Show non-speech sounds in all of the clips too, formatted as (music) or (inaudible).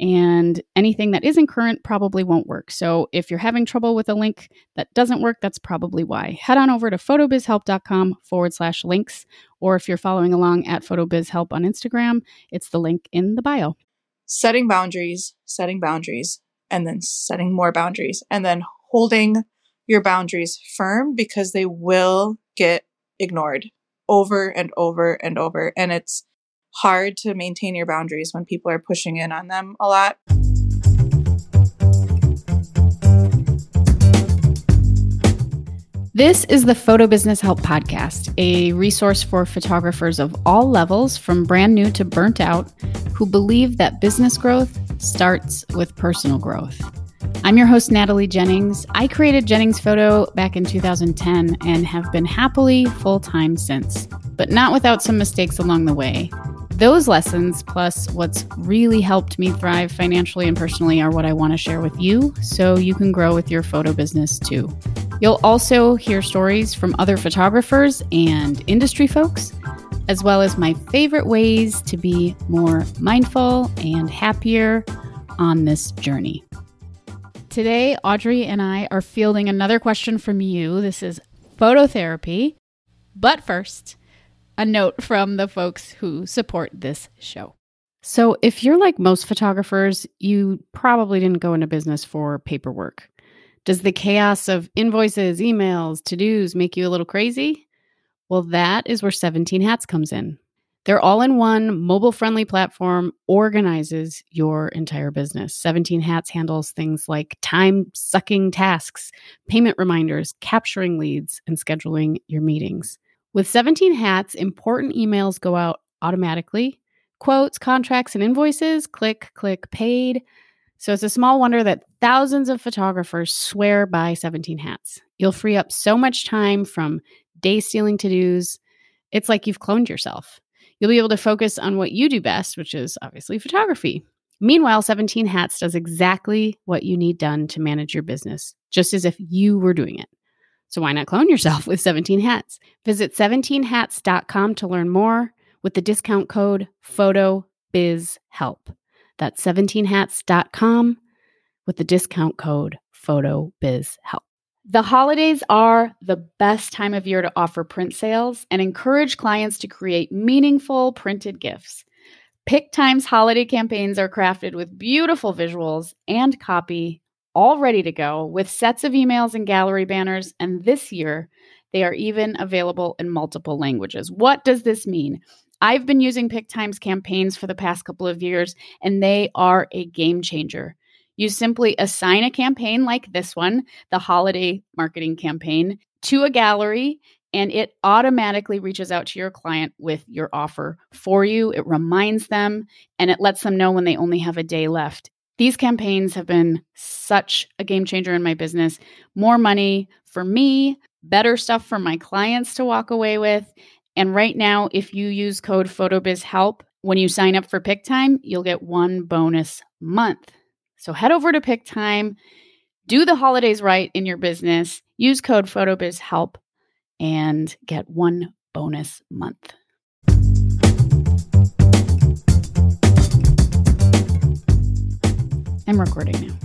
and anything that isn't current probably won't work. So if you're having trouble with a link that doesn't work, that's probably why. Head on over to photobizhelp.com forward slash links, or if you're following along at photobizhelp on Instagram, it's the link in the bio. Setting boundaries, setting boundaries, and then setting more boundaries, and then holding your boundaries firm because they will get ignored over and over and over. And it's hard to maintain your boundaries when people are pushing in on them a lot. This is the Photo Business Help Podcast, a resource for photographers of all levels, from brand new to burnt out, who believe that business growth starts with personal growth. I'm your host, Natalie Jennings. I created Jennings Photo back in 2010 and have been happily full time since, but not without some mistakes along the way. Those lessons, plus what's really helped me thrive financially and personally, are what I want to share with you so you can grow with your photo business too. You'll also hear stories from other photographers and industry folks, as well as my favorite ways to be more mindful and happier on this journey. Today, Audrey and I are fielding another question from you. This is phototherapy. But first, a note from the folks who support this show. So, if you're like most photographers, you probably didn't go into business for paperwork. Does the chaos of invoices, emails, to dos make you a little crazy? Well, that is where 17 Hats comes in. Their all in one mobile friendly platform organizes your entire business. 17 Hats handles things like time sucking tasks, payment reminders, capturing leads, and scheduling your meetings. With 17 hats, important emails go out automatically. Quotes, contracts, and invoices click, click, paid. So it's a small wonder that thousands of photographers swear by 17 hats. You'll free up so much time from day stealing to dos. It's like you've cloned yourself. You'll be able to focus on what you do best, which is obviously photography. Meanwhile, 17 Hats does exactly what you need done to manage your business, just as if you were doing it. So why not clone yourself (laughs) with 17 hats? Visit 17hats.com to learn more with the discount code PHOTOBIZHELP. That's 17hats.com with the discount code PHOTOBIZHELP. The holidays are the best time of year to offer print sales and encourage clients to create meaningful printed gifts. Pic-Time's holiday campaigns are crafted with beautiful visuals and copy all ready to go with sets of emails and gallery banners. And this year, they are even available in multiple languages. What does this mean? I've been using Pic-Time's campaigns for the past couple of years, and they are a game changer. You simply assign a campaign like this one, the holiday marketing campaign, to a gallery, and it automatically reaches out to your client with your offer for you. It reminds them and it lets them know when they only have a day left. These campaigns have been such a game changer in my business. More money for me, better stuff for my clients to walk away with. And right now, if you use code PHOTOBIZHELP when you sign up for Pic-Time, you'll get one bonus month. So head over to Pic-Time, do the holidays right in your business, use code PHOTOBIZHELP, and get one bonus month. I'm recording now.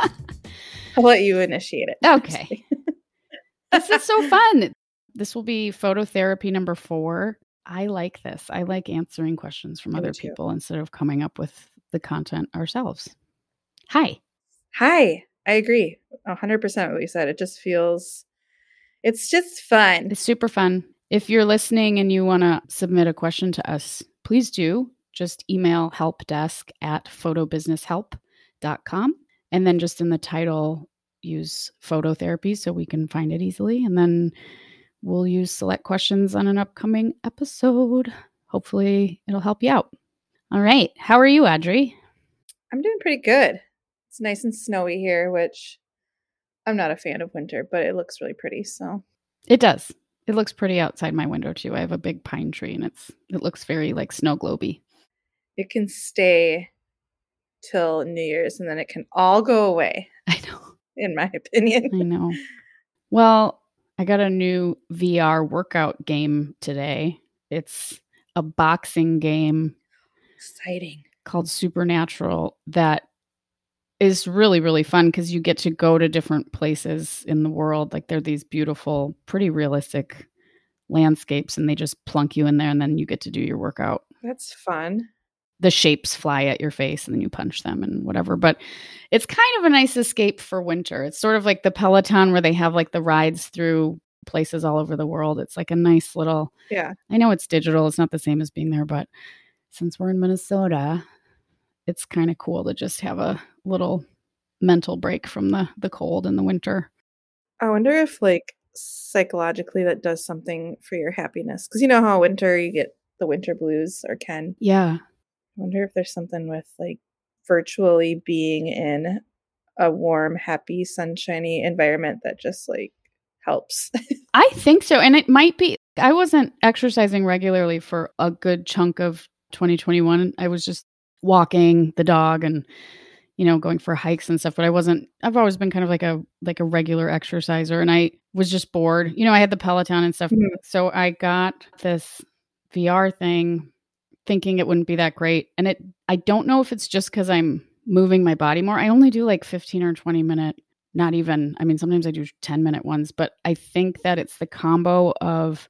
(laughs) I'll let you initiate it. Okay. (laughs) this is so fun. This will be phototherapy number four. I like this. I like answering questions from other people instead of coming up with the content ourselves. Hi. Hi. I agree 100% what you said. It just feels, it's just fun. It's super fun. If you're listening and you want to submit a question to us, please do just email helpdesk at photobusinesshelp.com. And then just in the title, use phototherapy so we can find it easily. And then we'll use select questions on an upcoming episode. Hopefully, it'll help you out. All right. How are you, Audrey? I'm doing pretty good. It's nice and snowy here, which I'm not a fan of winter, but it looks really pretty. So it does. It looks pretty outside my window too. I have a big pine tree and it's it looks very like snow globy. it can stay till New Year's and then it can all go away, (laughs) I know. in my opinion. I know. (laughs) Well, I got a new VR workout game today. It's a boxing game Exciting. called Supernatural that is really really fun because you get to go to different places in the world like they're these beautiful pretty realistic landscapes and they just plunk you in there and then you get to do your workout That's fun. The shapes fly at your face and then you punch them and whatever but it's kind of a nice escape for winter it's sort of like the peloton where they have like the rides through places all over the world it's like a nice little Yeah. I know it's digital, it's not the same as being there, but since we're in Minnesota, it's kind of cool to just have a little mental break from the the cold and the winter. I wonder if like psychologically that does something for your happiness. Because you know how winter you get the winter blues or can. Yeah. I wonder if there's something with like virtually being in a warm, happy, sunshiny environment that just like helps. (laughs) I think so. And it might be I wasn't exercising regularly for a good chunk of 2021. I was just walking the dog and you know going for hikes and stuff but i wasn't i've always been kind of like a like a regular exerciser and i was just bored you know i had the peloton and stuff Mhm. so i got this vr thing thinking it wouldn't be that great. And it i don't know if it's just because i'm moving my body more. I only do like 15 or 20 minute not even i mean sometimes i do 10 minute ones but i think that it's the combo of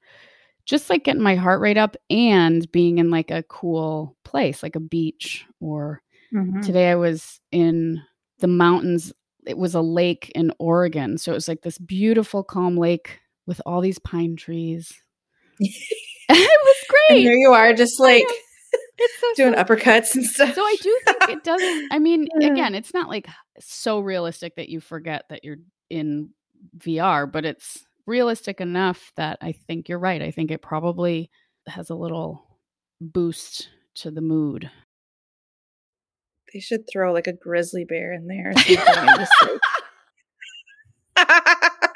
just like getting my heart rate up and being in like a cool place like a beach or Mhm. today i was in the mountains. It was a lake in oregon so it was like this beautiful calm lake with all these pine trees. (laughs) It was And great. here you are, just like it's so doing silly. uppercuts and stuff. so i do think it doesn't i mean (laughs) again it's not like so realistic that you forget that you're in vr but it's realistic enough that i think you're right i think it probably has a little boost to the mood They should throw like a grizzly bear in there. Or something and just, (laughs) like- (laughs)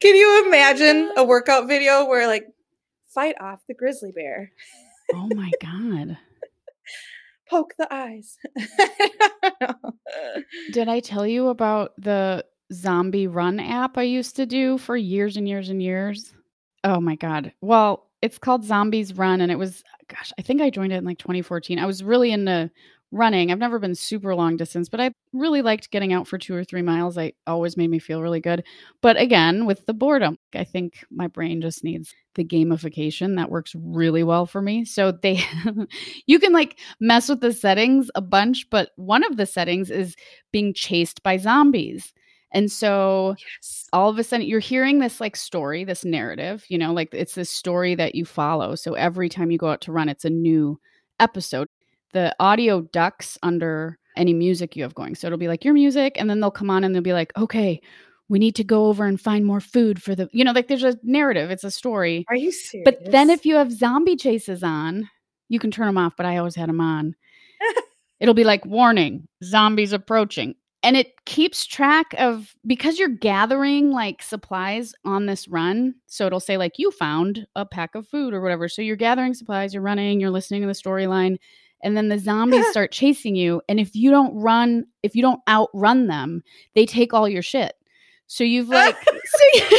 Can you imagine a workout video where like fight off the grizzly bear, oh my god poke the eyes? (laughs) Did I tell you about the zombie run app I used to do for years and years and years? Oh my God. Well, it's called Zombies Run, and it was, gosh, I think I joined it in like 2014. I was really into running. I've never been super long distance, but I really liked getting out for two or three miles. I always made me feel really good. But again, with the boredom, I think my brain just needs the gamification that works really well for me. So they, (laughs) you can like mess with the settings a bunch, but one of the settings is being chased by zombies. And so yes. all of a sudden you're hearing this like story, this narrative, you know, like it's this story that you follow. So every time you go out to run, it's a new episode. The audio ducks under any music you have going. So it'll be like your music, and then they'll come on and they'll be like, okay, we need to go over and find more food for the, you know, like there's a narrative, it's a story. Are you serious? But then if you have zombie chases on, you can turn them off, but I always had them on. (laughs) It'll be like warning, zombies approaching. And it keeps track of because you're gathering like supplies on this run. So it'll say like you found a pack of food or whatever. So you're gathering supplies, you're running, you're listening to the storyline, and then the zombies (laughs) start chasing you. And if you don't run, if you don't outrun them, they take all your shit. So you've (laughs) like so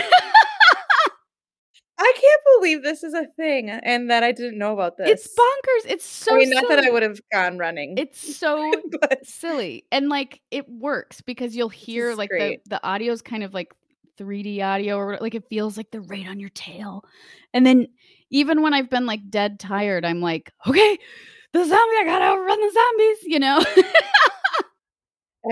I can't believe this is a thing uh, and that I didn't know about this. it's bonkers. It's so I mean, not that I would have gone running. It's so (laughs) but silly and like it works because you'll hear is like the great. the audio's kind of like 3D audio or like it feels like they're right on your tail. And then even when I've been like dead tired, I'm like, okay, the zombie, I gotta outrun the zombies, you know? (laughs)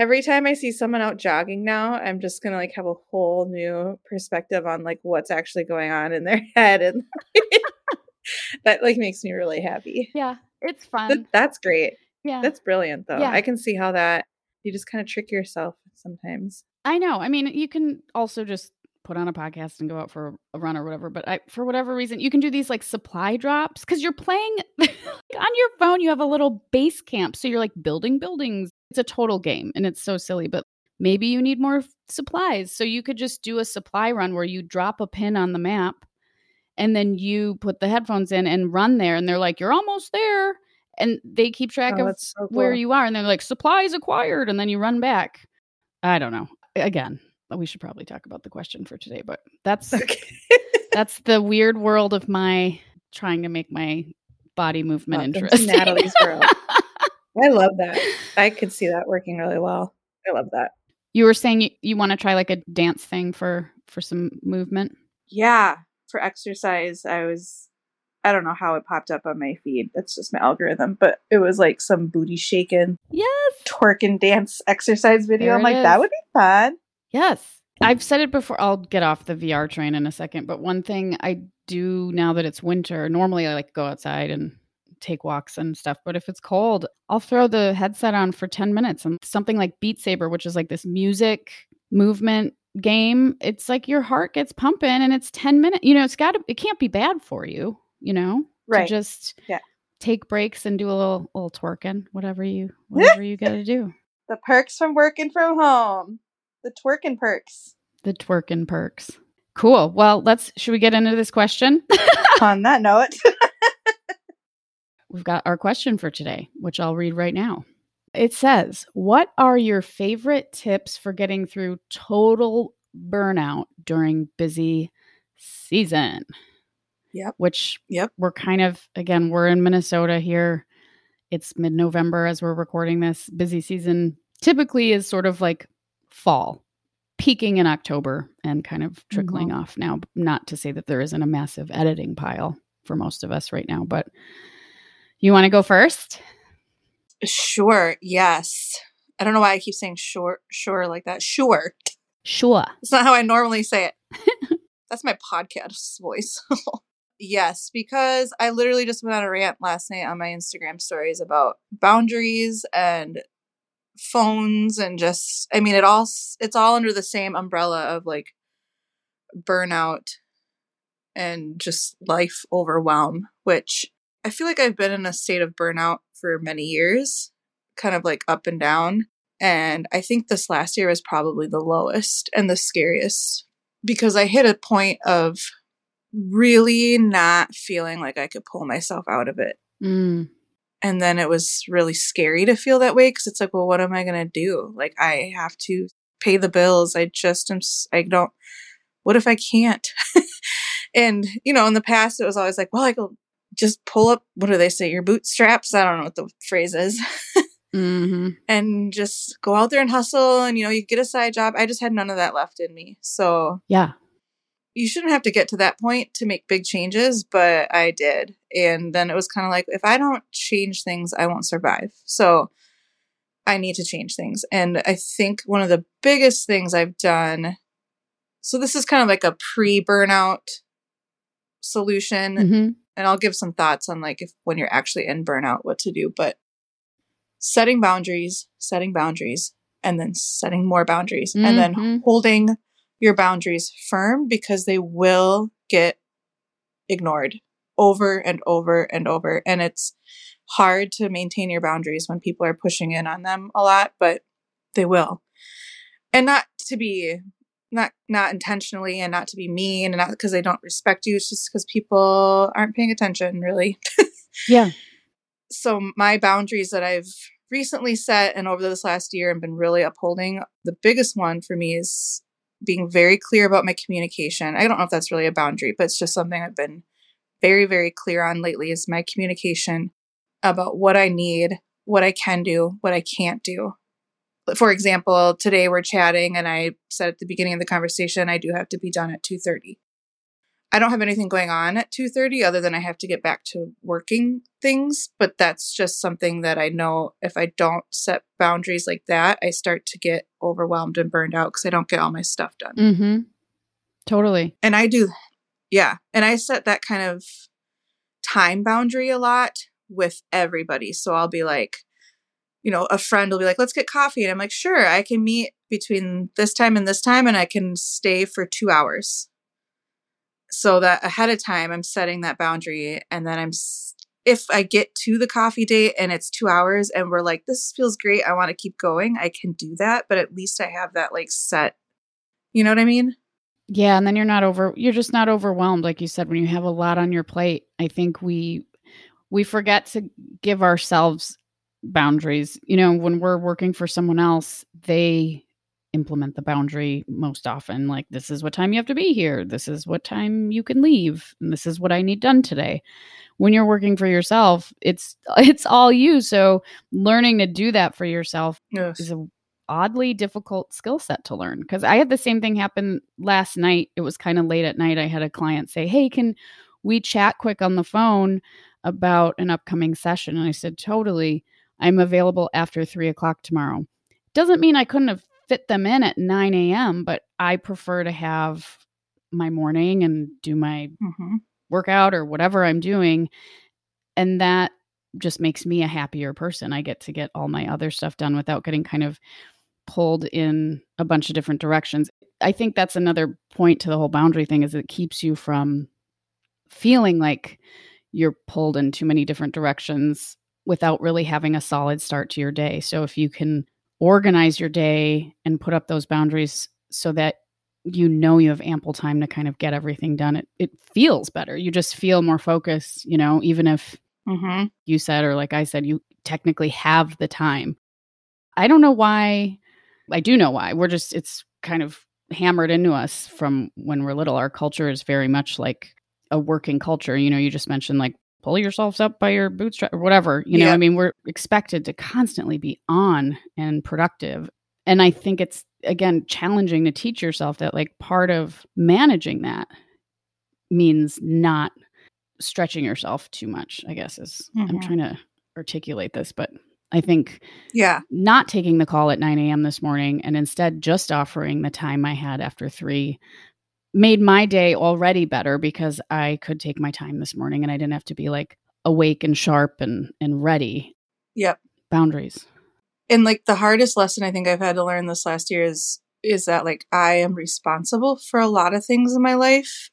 every time I see someone out jogging now, I'm just gonna like have a whole new perspective on like what's actually going on in their (laughs) head, and (laughs) that like makes me really happy. yeah, it's fun. that's great. Yeah. That's brilliant, though. Yeah. I can see how that you just kind of trick yourself sometimes. I know. I mean, you can also just put on a podcast and go out for a run or whatever. But I, for whatever reason, you can do these like supply drops because you're playing (laughs) on your phone. You have a little base camp, so you're like building buildings. It's a total game, and it's so silly. But maybe you need more supplies, so you could just do a supply run where you drop a pin on the map, and then you put the headphones in and run there, and they're like, "You're almost there." and they keep track Oh, of so where you are and they're like supplies acquired and then you run back i don't know again we should probably talk about the question for today but that's (laughs) Okay. that's the weird world of my trying to make my body movement (laughs) Welcome interesting Natalie's world. I love that. I could see that working really well. I love that. you were saying you, you want to try like a dance thing for for some movement Yeah, for exercise, I was. I don't know how it popped up on my feed. That's just my algorithm, but it was like some booty shaking, yes twerk and dance exercise video. There I'm like, is. that would be fun. Yes. I've said it before. I'll get off the VR train in a second. But one thing I do now that it's winter, normally I like to go outside and take walks and stuff. But if it's cold, I'll throw the headset on for 10 minutes and something like Beat Saber, which is like this music movement game. It's like your heart gets pumping and it's 10 minutes. You know, it's got to, it can't be bad for you, you know, Right. just Yeah. take breaks and do a little, little twerking, whatever you, (laughs) whatever you got to do. The perks from working from home. The twerking perks. The twerking perks. Cool. Well, let's, should we get into this question? (laughs) On that note, (laughs) We've got our question for today, which I'll read right now. It says, What are your favorite tips for getting through total burnout during busy season? Yep. Which Yep. we're kind of, again, we're in Minnesota here. It's mid November as we're recording this. Busy season typically is sort of like fall, peaking in October and kind of trickling mm-hmm. off now. Not to say that there isn't a massive editing pile for most of us right now, but you want to go first? sure, yes. I don't know why I keep saying sure, sure like that. Sure. Sure. It's not how I normally say it. (laughs) That's my podcast voice. (laughs) yes, because I literally just went on a rant last night on my Instagram stories about boundaries and phones and just I mean it all it's all under the same umbrella of like burnout and just life overwhelm, which I feel like I've been in a state of burnout for many years, kind of like up and down. And I think this last year was probably the lowest and the scariest because I hit a point of really not feeling like I could pull myself out of it. Mm. And then it was really scary to feel that way because it's like, well, what am I going to do? Like, I have to pay the bills. I just am, I don't, what if I can't? (laughs) and, you know, in the past, it was always like, well, I could just pull up, what do they say, your bootstraps? I don't know what the phrase is. (laughs) hmm and just go out there and hustle and, you know, you get a side job. I just had none of that left in me. So Yeah. you shouldn't have to get to that point to make big changes, but I did. And then it was kind of like, if I don't change things, I won't survive. So I need to change things. And I think one of the biggest things I've done, so this is kind of like a pre burnout solution. hmm And I'll give some thoughts on like if when you're actually in burnout, what to do. But setting boundaries, setting boundaries, and then setting more boundaries, and Mhm. then holding your boundaries firm because they will get ignored over and over and over. And it's hard to maintain your boundaries when people are pushing in on them a lot, but they will. And not to be not not intentionally and not to be mean and not because they don't respect you, it's just because people aren't paying attention really. (laughs) Yeah. so my boundaries that I've recently set and over this last year and been really upholding, the biggest one for me is being very clear about my communication. I don't know if that's really a boundary, but it's just something I've been very, very clear on lately is my communication about what I need, what I can do, what I can't do. For example, today we're chatting and I said at the beginning of the conversation I do have to be done at 2:30. I don't have anything going on at 2:30 other than I have to get back to working things, but that's just something that I know if I don't set boundaries like that, I start to get overwhelmed and burned out cuz I don't get all my stuff done. hmm Totally. And I do yeah, and I set that kind of time boundary a lot with everybody. So I'll be like you know, a friend will be like, let's get coffee. And I'm like, sure, I can meet between this time and this time and I can stay for two hours. So that ahead of time, I'm setting that boundary. And then I'm, if I get to the coffee date and it's two hours and we're like, this feels great, I want to keep going, I can do that. But at least I have that like set. You know what I mean? Yeah. And then you're not over, you're just not overwhelmed. Like you said, when you have a lot on your plate, I think we, we forget to give ourselves boundaries. You know, when we're working for someone else, they implement the boundary most often like this is what time you have to be here. This is what time you can leave. And this is what i need done today. When you're working for yourself it's (laughs) it's all you. So learning to do that for yourself Yes. is a oddly difficult skill set to learn because i had the same thing happen last night. It was kind of late at night. I had a client say hey can we chat quick on the phone about an upcoming session? And i said totally i'm available after three o'clock tomorrow doesn't mean i couldn't have fit them in at 9 a.m but i prefer to have my morning and do my hmm workout or whatever I'm doing. And that just makes me a happier person. I get to get all my other stuff done without getting kind of pulled in a bunch of different directions. I think that's another point to the whole boundary thing is it keeps you from feeling like you're pulled in too many different directions without really having a solid start to your day. So if you can organize your day and put up those boundaries so that you know you have ample time to kind of get everything done it it feels better. You just feel more focused you know even if hmm you said or like i said you technically have the time. I don't know why i do know why. We're just it's kind of hammered into us from when we're little. Our culture is very much like a working culture. You know you just mentioned like pull yourselves up by your bootstrap or whatever you know Yeah. i mean we're expected to constantly be on and productive and i think it's again challenging to teach yourself that like part of managing that means not stretching yourself too much i guess is i'm Mhm. trying to articulate this but i think Yeah. not taking the call at 9 a.m this morning and instead just offering the time i had after three made my day already better because i could take my time this morning and i didn't have to be like awake and sharp and and ready. Yep. boundaries. And like the hardest lesson I think I've had to learn this last year is is that like I am responsible for a lot of things in my life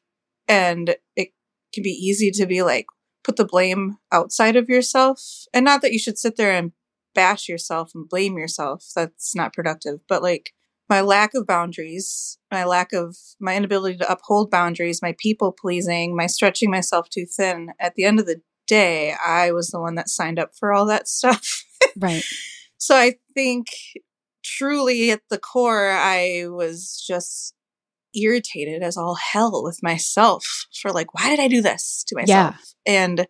and it can be easy to be like put the blame outside of yourself. And not that you should sit there and bash yourself and blame yourself. That's not productive. But like my lack of boundaries my lack of my inability to uphold boundaries my people pleasing my stretching myself too thin at the end of the day i was the one that signed up for all that stuff (laughs) right so I think truly at the core, I was just irritated as all hell with myself for like, why did I do this to myself? Yeah. And it,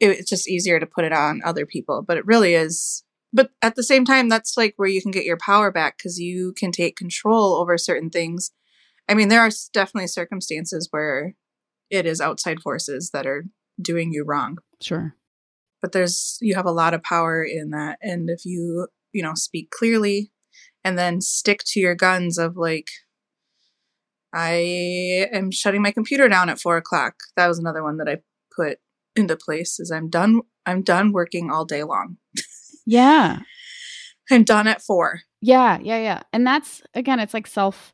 it's just easier to put it on other people, but it really is. But at the same time, that's like where you can get your power back because you can take control over certain things. I mean, there are definitely circumstances where it is outside forces that are doing you wrong. Sure. But there's you have a lot of power in that and if you you know speak clearly and then stick to your guns of like i am shutting my computer down at four o'clock. That was another one that i put into place is i'm done i'm done working all day long (laughs) yeah. I'm done at four. Yeah yeah yeah. And that's again it's like self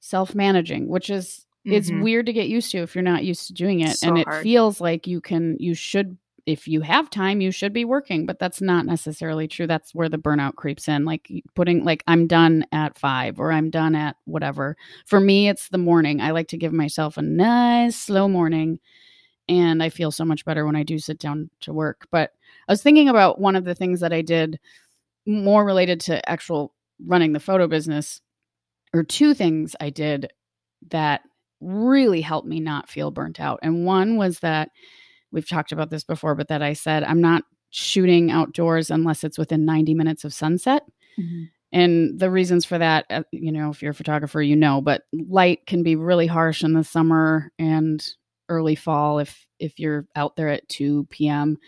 self managing which is it's Mhm. weird to get used to if you're not used to doing it. So and it hard. feels like you can you should if you have time you should be working but that's not necessarily true. That's where the burnout creeps in. Like putting like i'm done at 5 or i'm done at whatever. For me it's the morning. I like to give myself a nice slow morning and i feel so much better when i do sit down to work. But i was thinking about one of the things that i did more related to actual running the photo business or two things i did that really helped me not feel burnt out. And one was that we've talked about this before, but that I said, I'm not shooting outdoors unless it's within 90 minutes of sunset. And the reasons for that, uh, you know, if you're a photographer, you know, but light can be really harsh in the summer and early fall if if you're out there at 2 p.m.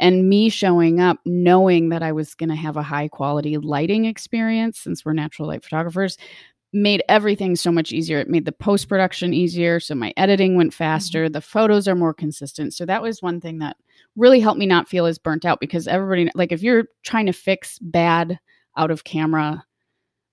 And me showing up knowing that I was going to have a high quality lighting experience since we're natural light photographers made everything so much easier. It made the post production easier. So my editing went faster. The photos are more consistent. So that was one thing that really helped me not feel as burnt out because everybody, like, if you're trying to fix bad out of camera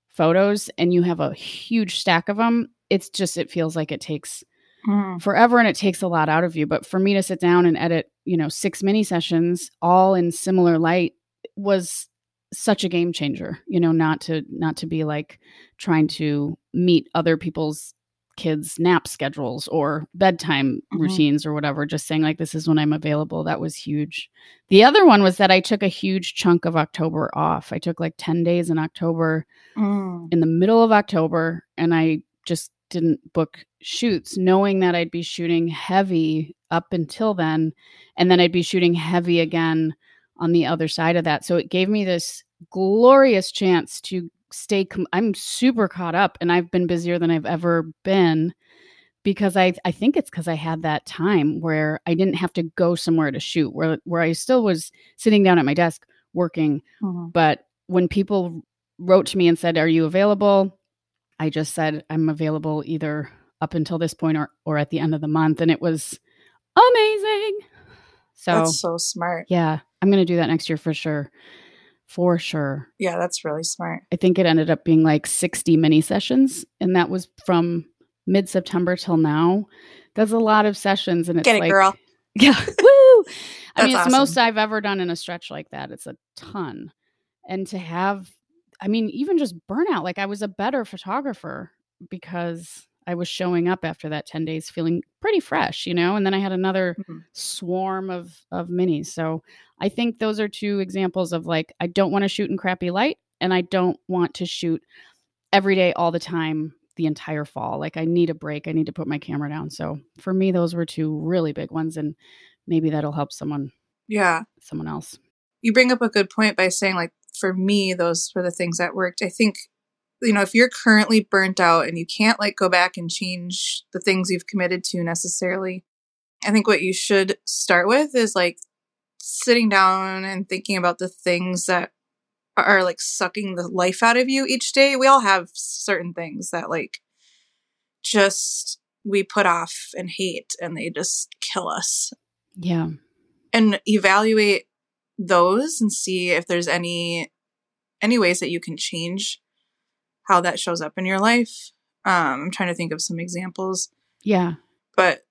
photos and you have a huge stack of them, it's just, it feels like it takes Mhm. forever and it takes a lot out of you. But for me to sit down and edit, you know, six mini sessions all in similar light was such a game changer, you know, not to not to be like trying to meet other people's kids' nap schedules or bedtime Mhm. routines or whatever, just saying, like, this is when I'm available. That was huge. The other one was that I took a huge chunk of October off. I took like 10 days in October, Mm. in the middle of October, and I just didn't book shoots, knowing that I'd be shooting heavy up until then. And then I'd be shooting heavy again on the other side of that. So it gave me this glorious chance to stay com- I'm super caught up and I've been busier than I've ever been because I I think it's cuz I had that time where I didn't have to go somewhere to shoot where where I still was sitting down at my desk working Mhm. but when people wrote to me and said are you available I just said I'm available either up until this point or or at the end of the month and it was amazing. So That's so smart. yeah, I'm going to do that next year for sure. For sure. Yeah, that's really smart. I think it ended up being like 60 mini sessions, and that was from mid September till now. That's a lot of sessions, and it's Get it, like, girl. (laughs) yeah, woo! I mean, it's awesome. most I've ever done in a stretch like that. It's a ton, and to have, I mean, even just burnout. Like I was a better photographer because I was showing up after that 10 days feeling pretty fresh, you know. And then I had another Mhm. swarm of of minis. So I think those are two examples of like I don't want to shoot in crappy light and I don't want to shoot every day all the time the entire fall. Like I need a break. I need to put my camera down. So for me those were two really big ones and maybe that'll help someone Yeah. someone else. You bring up a good point by saying, like, for me, those were the things that worked. I think, you know, if you're currently burnt out and you can't, like, go back and change the things you've committed to necessarily, I think what you should start with is, like, sitting down and thinking about the things that are, like, sucking the life out of you each day. We all have certain things that, like, just we put off and hate and they just kill us Yeah. and evaluate those and see if there's any any ways that you can change how that shows up in your life. Um, I'm trying to think of some examples, Yeah. but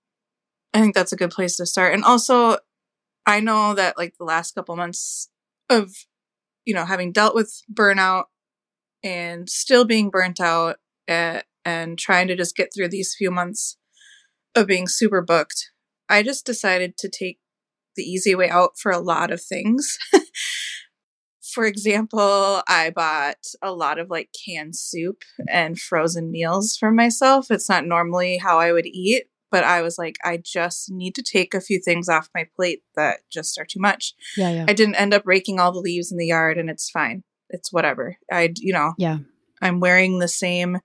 I think that's a good place to start. And also, I know that like the last couple months of you know having dealt with burnout and still being burnt out uh and trying to just get through these few months of being super booked, I just decided to take the easy way out for a lot of things. (laughs) for example, I bought a lot of like canned soup and frozen meals for myself. It's not normally how I would eat, but I was like, I just need to take a few things off my plate that just are too much. Yeah, yeah. I didn't end up raking all the leaves in the yard and it's fine. It's whatever. I, you know, yeah. I'm wearing the same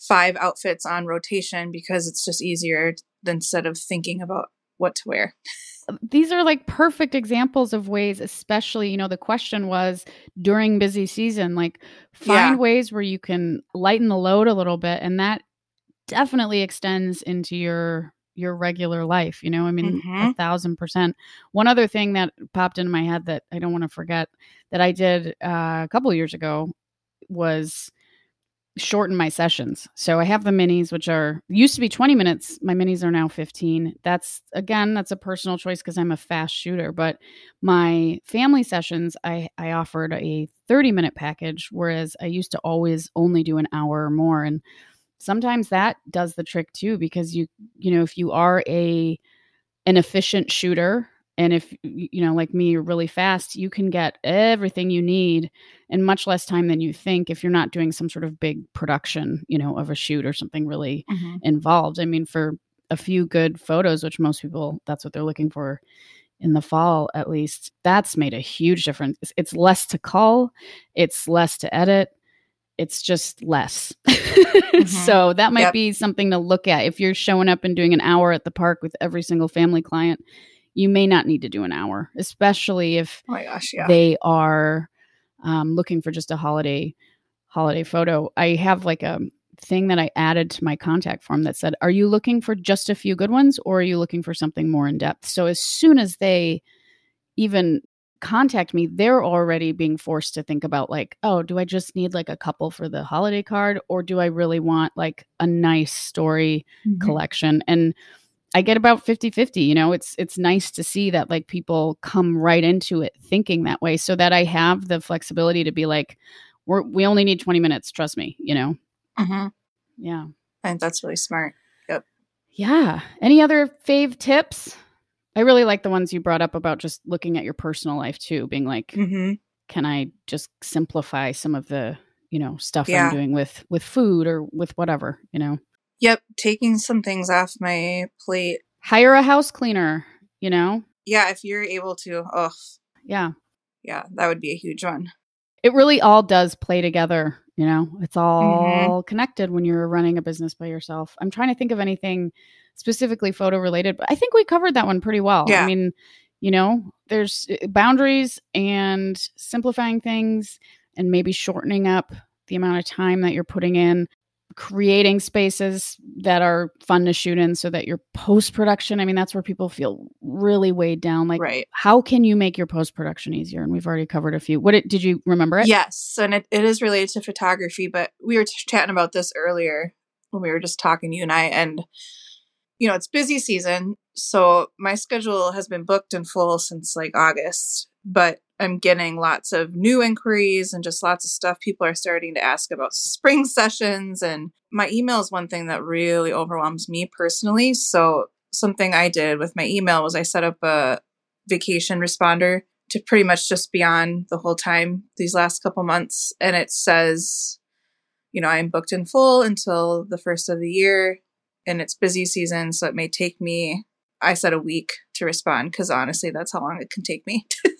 five outfits on rotation because it's just easier than instead of thinking about what to wear. These are like perfect examples of ways especially you know the question was during busy season like find Yeah. ways where you can lighten the load a little bit and that definitely extends into your your regular life you know i mean a Mhm. thousand percent one other thing that popped into my head that i don't want to forget that i did uh, a couple of years ago was shorten my sessions. So I have the minis, which are used to be 20 minutes. My minis are now 15. That's again, that's a personal choice because I'm a fast shooter. But my family sessions, I, I offered a 30 minute package, whereas I used to always only do an hour or more. And sometimes that does the trick too, because you, you know, if you are a an efficient shooter and if you know like me you're really fast you can get everything you need in much less time than you think if you're not doing some sort of big production you know of a shoot or something really mm-hmm. involved. I mean for a few good photos which most people that's what they're looking for in the fall at least that's made a huge difference. It's, it's less to call it's less to edit it's just less. (laughs) Mm-hmm. So that might Yep. be something to look at. If you're showing up and doing an hour at the park with every single family client you may not need to do an hour especially if Oh gosh, yeah. they are um, looking for just a holiday holiday photo i have like a thing that i added to my contact form that said are you looking for just a few good ones or are you looking for something more in depth so as soon as they even contact me they're already being forced to think about like oh do i just need like a couple for the holiday card or do i really want like a nice story Mhm. collection and i get about 50-50 you know it's it's nice to see that like people come right into it thinking that way so that i have the flexibility to be like we're we only need 20 minutes trust me you know Mhm. yeah I think that's really smart. Yep. Yeah. Any other fave tips? I really like the ones you brought up about just looking at your personal life too, being like, Mm-hmm. can I just simplify some of the, you know, stuff Yeah. I'm doing with with food or with whatever, you know. Yep. Taking some things off my plate. Hire a house cleaner, you know? Yeah, if you're able to. Oh, Yeah. yeah, that would be a huge one. It really all does play together, you know. It's Mm-hmm. all connected when you're running a business by yourself. I'm trying to think of anything specifically photo related, but I think we covered that one pretty well. Yeah. I mean, you know, there's uh, boundaries and simplifying things and maybe shortening up the amount of time that you're putting in creating spaces that are fun to shoot in so that your post production i mean that's where people feel really weighed down like right. how can you make your post production easier? And we've already covered a few. What it, did you remember it? Yes, and it, it is related to photography, but we were t- chatting about this earlier when we were just talking, you and I, and you know, it's busy season, so my schedule has been booked in full since like August, but I'm getting lots of new inquiries and just lots of stuff. People are starting to ask about spring sessions, and my email is one thing that really overwhelms me personally. So, something I did with my email was I set up a vacation responder to pretty much just be on the whole time these last couple months. And it says, you know, I'm booked in full until the first of the year and it's busy season. So it may take me, I said a week to respond because honestly, that's how long it can take me. (laughs)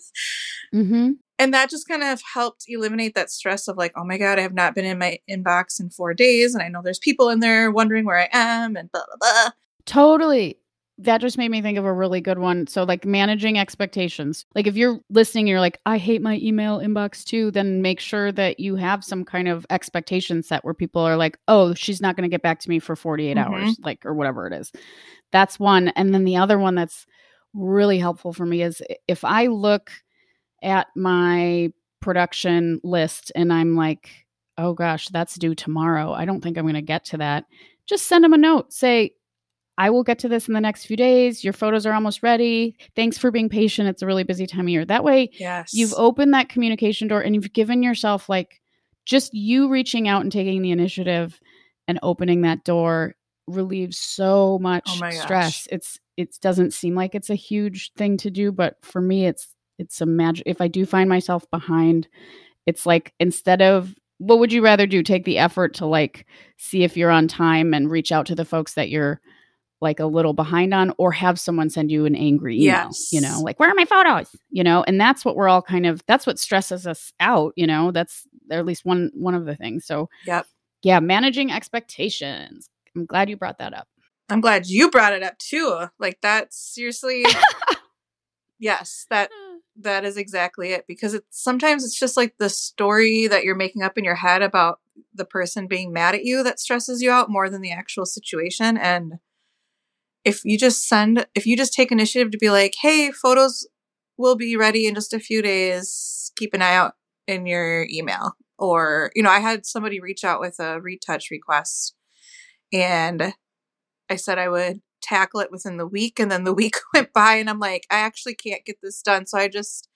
mm-hmm. and that just kind of helped eliminate that stress of like, oh my God, I have not been in my inbox in four days. And I know there's people in there wondering where I am and blah, blah, blah. totally that just made me think of a really good one so like managing expectations like if you're listening you're like i hate my email inbox too then make sure that you have some kind of expectation set where people are like oh she's not going to get back to me for 48 Mhm. hours like or whatever it is that's one and then the other one that's really helpful for me is if i look at my production list and i'm like oh gosh that's due tomorrow i don't think i'm going to get to that just send them a note say I will get to this in the next few days. Your photos are almost ready. Thanks for being patient. It's a really busy time of year. That way, Yes. you've opened that communication door and you've given yourself like just you reaching out and taking the initiative and opening that door relieves so oh much Oh stress. It's it doesn't seem like it's a huge thing to do, but for me it's it's a magic if I do find myself behind, it's like instead of what would you rather do? Take the effort to like see if you're on time and reach out to the folks that you're like a little behind on or have someone send you an angry email Yes. you know like where are my photos you know and that's what we're all kind of that's what stresses us out you know that's at least one one of the things so Yep. yeah managing expectations i'm glad you brought that up I'm glad you brought it up too. Like that's seriously (laughs) Yes, that that is exactly it because it's sometimes it's just like the story that you're making up in your head about the person being mad at you that stresses you out more than the actual situation and if you just send if you just take initiative to be like, "Hey, photos will be ready in just a few days. Keep an eye out in your email." Or, you know, I had somebody reach out with a retouch request and I said I would tackle it within the week and then the (laughs) week went by and I'm like I actually can't get this done. So I just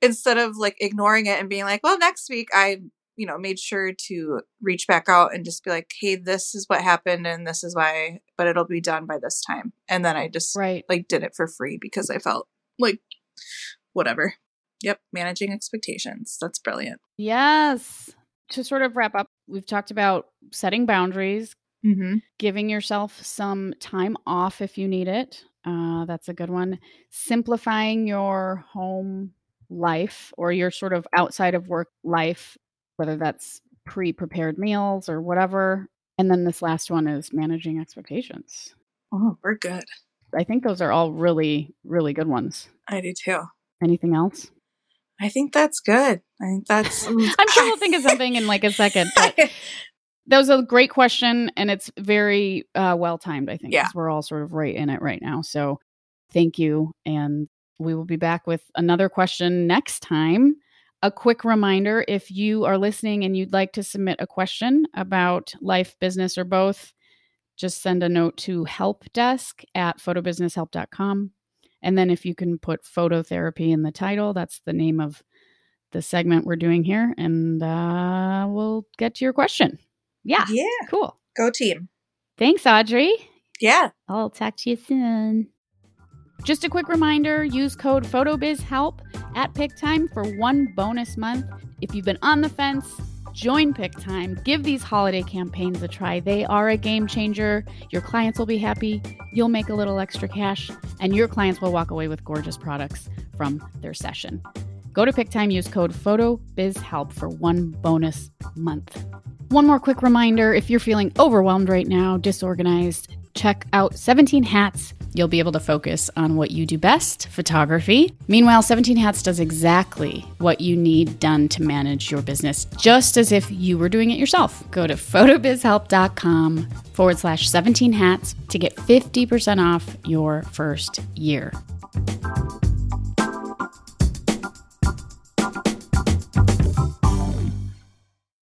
instead of like ignoring it and being like well next week I you know made sure to reach back out and just be like hey this is what happened and this is why but it'll be done by this time. And then I just right. like did it for free because I felt like whatever. Yep managing expectations. That's brilliant. Yes. To sort of wrap up we've talked about setting boundaries mm-hmm. giving yourself some time off if you need it. Uh, that's a good one. Simplifying your home life or your sort of outside of work life, whether that's pre prepared meals or whatever. And then this last one is managing expectations. oh we're good I think those are all really, really good ones. I do too Anything else? I think that's good I think that's (laughs) I'm sure we'll think of something in like a second. But (laughs) that was a great question and it's very uh, well timed i think Yeah. we're all sort of right in it right now so thank you and we will be back with another question next time a quick reminder if you are listening and you'd like to submit a question about life business or both just send a note to helpdesk at photobusinesshelp.com and then if you can put phototherapy in the title that's the name of the segment we're doing here and uh, we'll get to your question yeah yeah cool go team Thanks, Audrey. Yeah. I'll talk to you soon. Just a quick reminder use code PHOTOBIZHELP at Pic-Time for one bonus month. If you've been on the fence, join Pic-Time. Give these holiday campaigns a try. They are a game changer. Your clients will be happy, you'll make a little extra cash, and your clients will walk away with gorgeous products from their session. Go to Pic-Time, use code PHOTOBIZHELP for one bonus month. One more quick reminder if you're feeling overwhelmed right now, disorganized, check out 17 Hats. You'll be able to focus on what you do best photography. Meanwhile, 17 Hats does exactly what you need done to manage your business, just as if you were doing it yourself. Go to photobizhelp.com forward slash 17 hats to get 50% off your first year.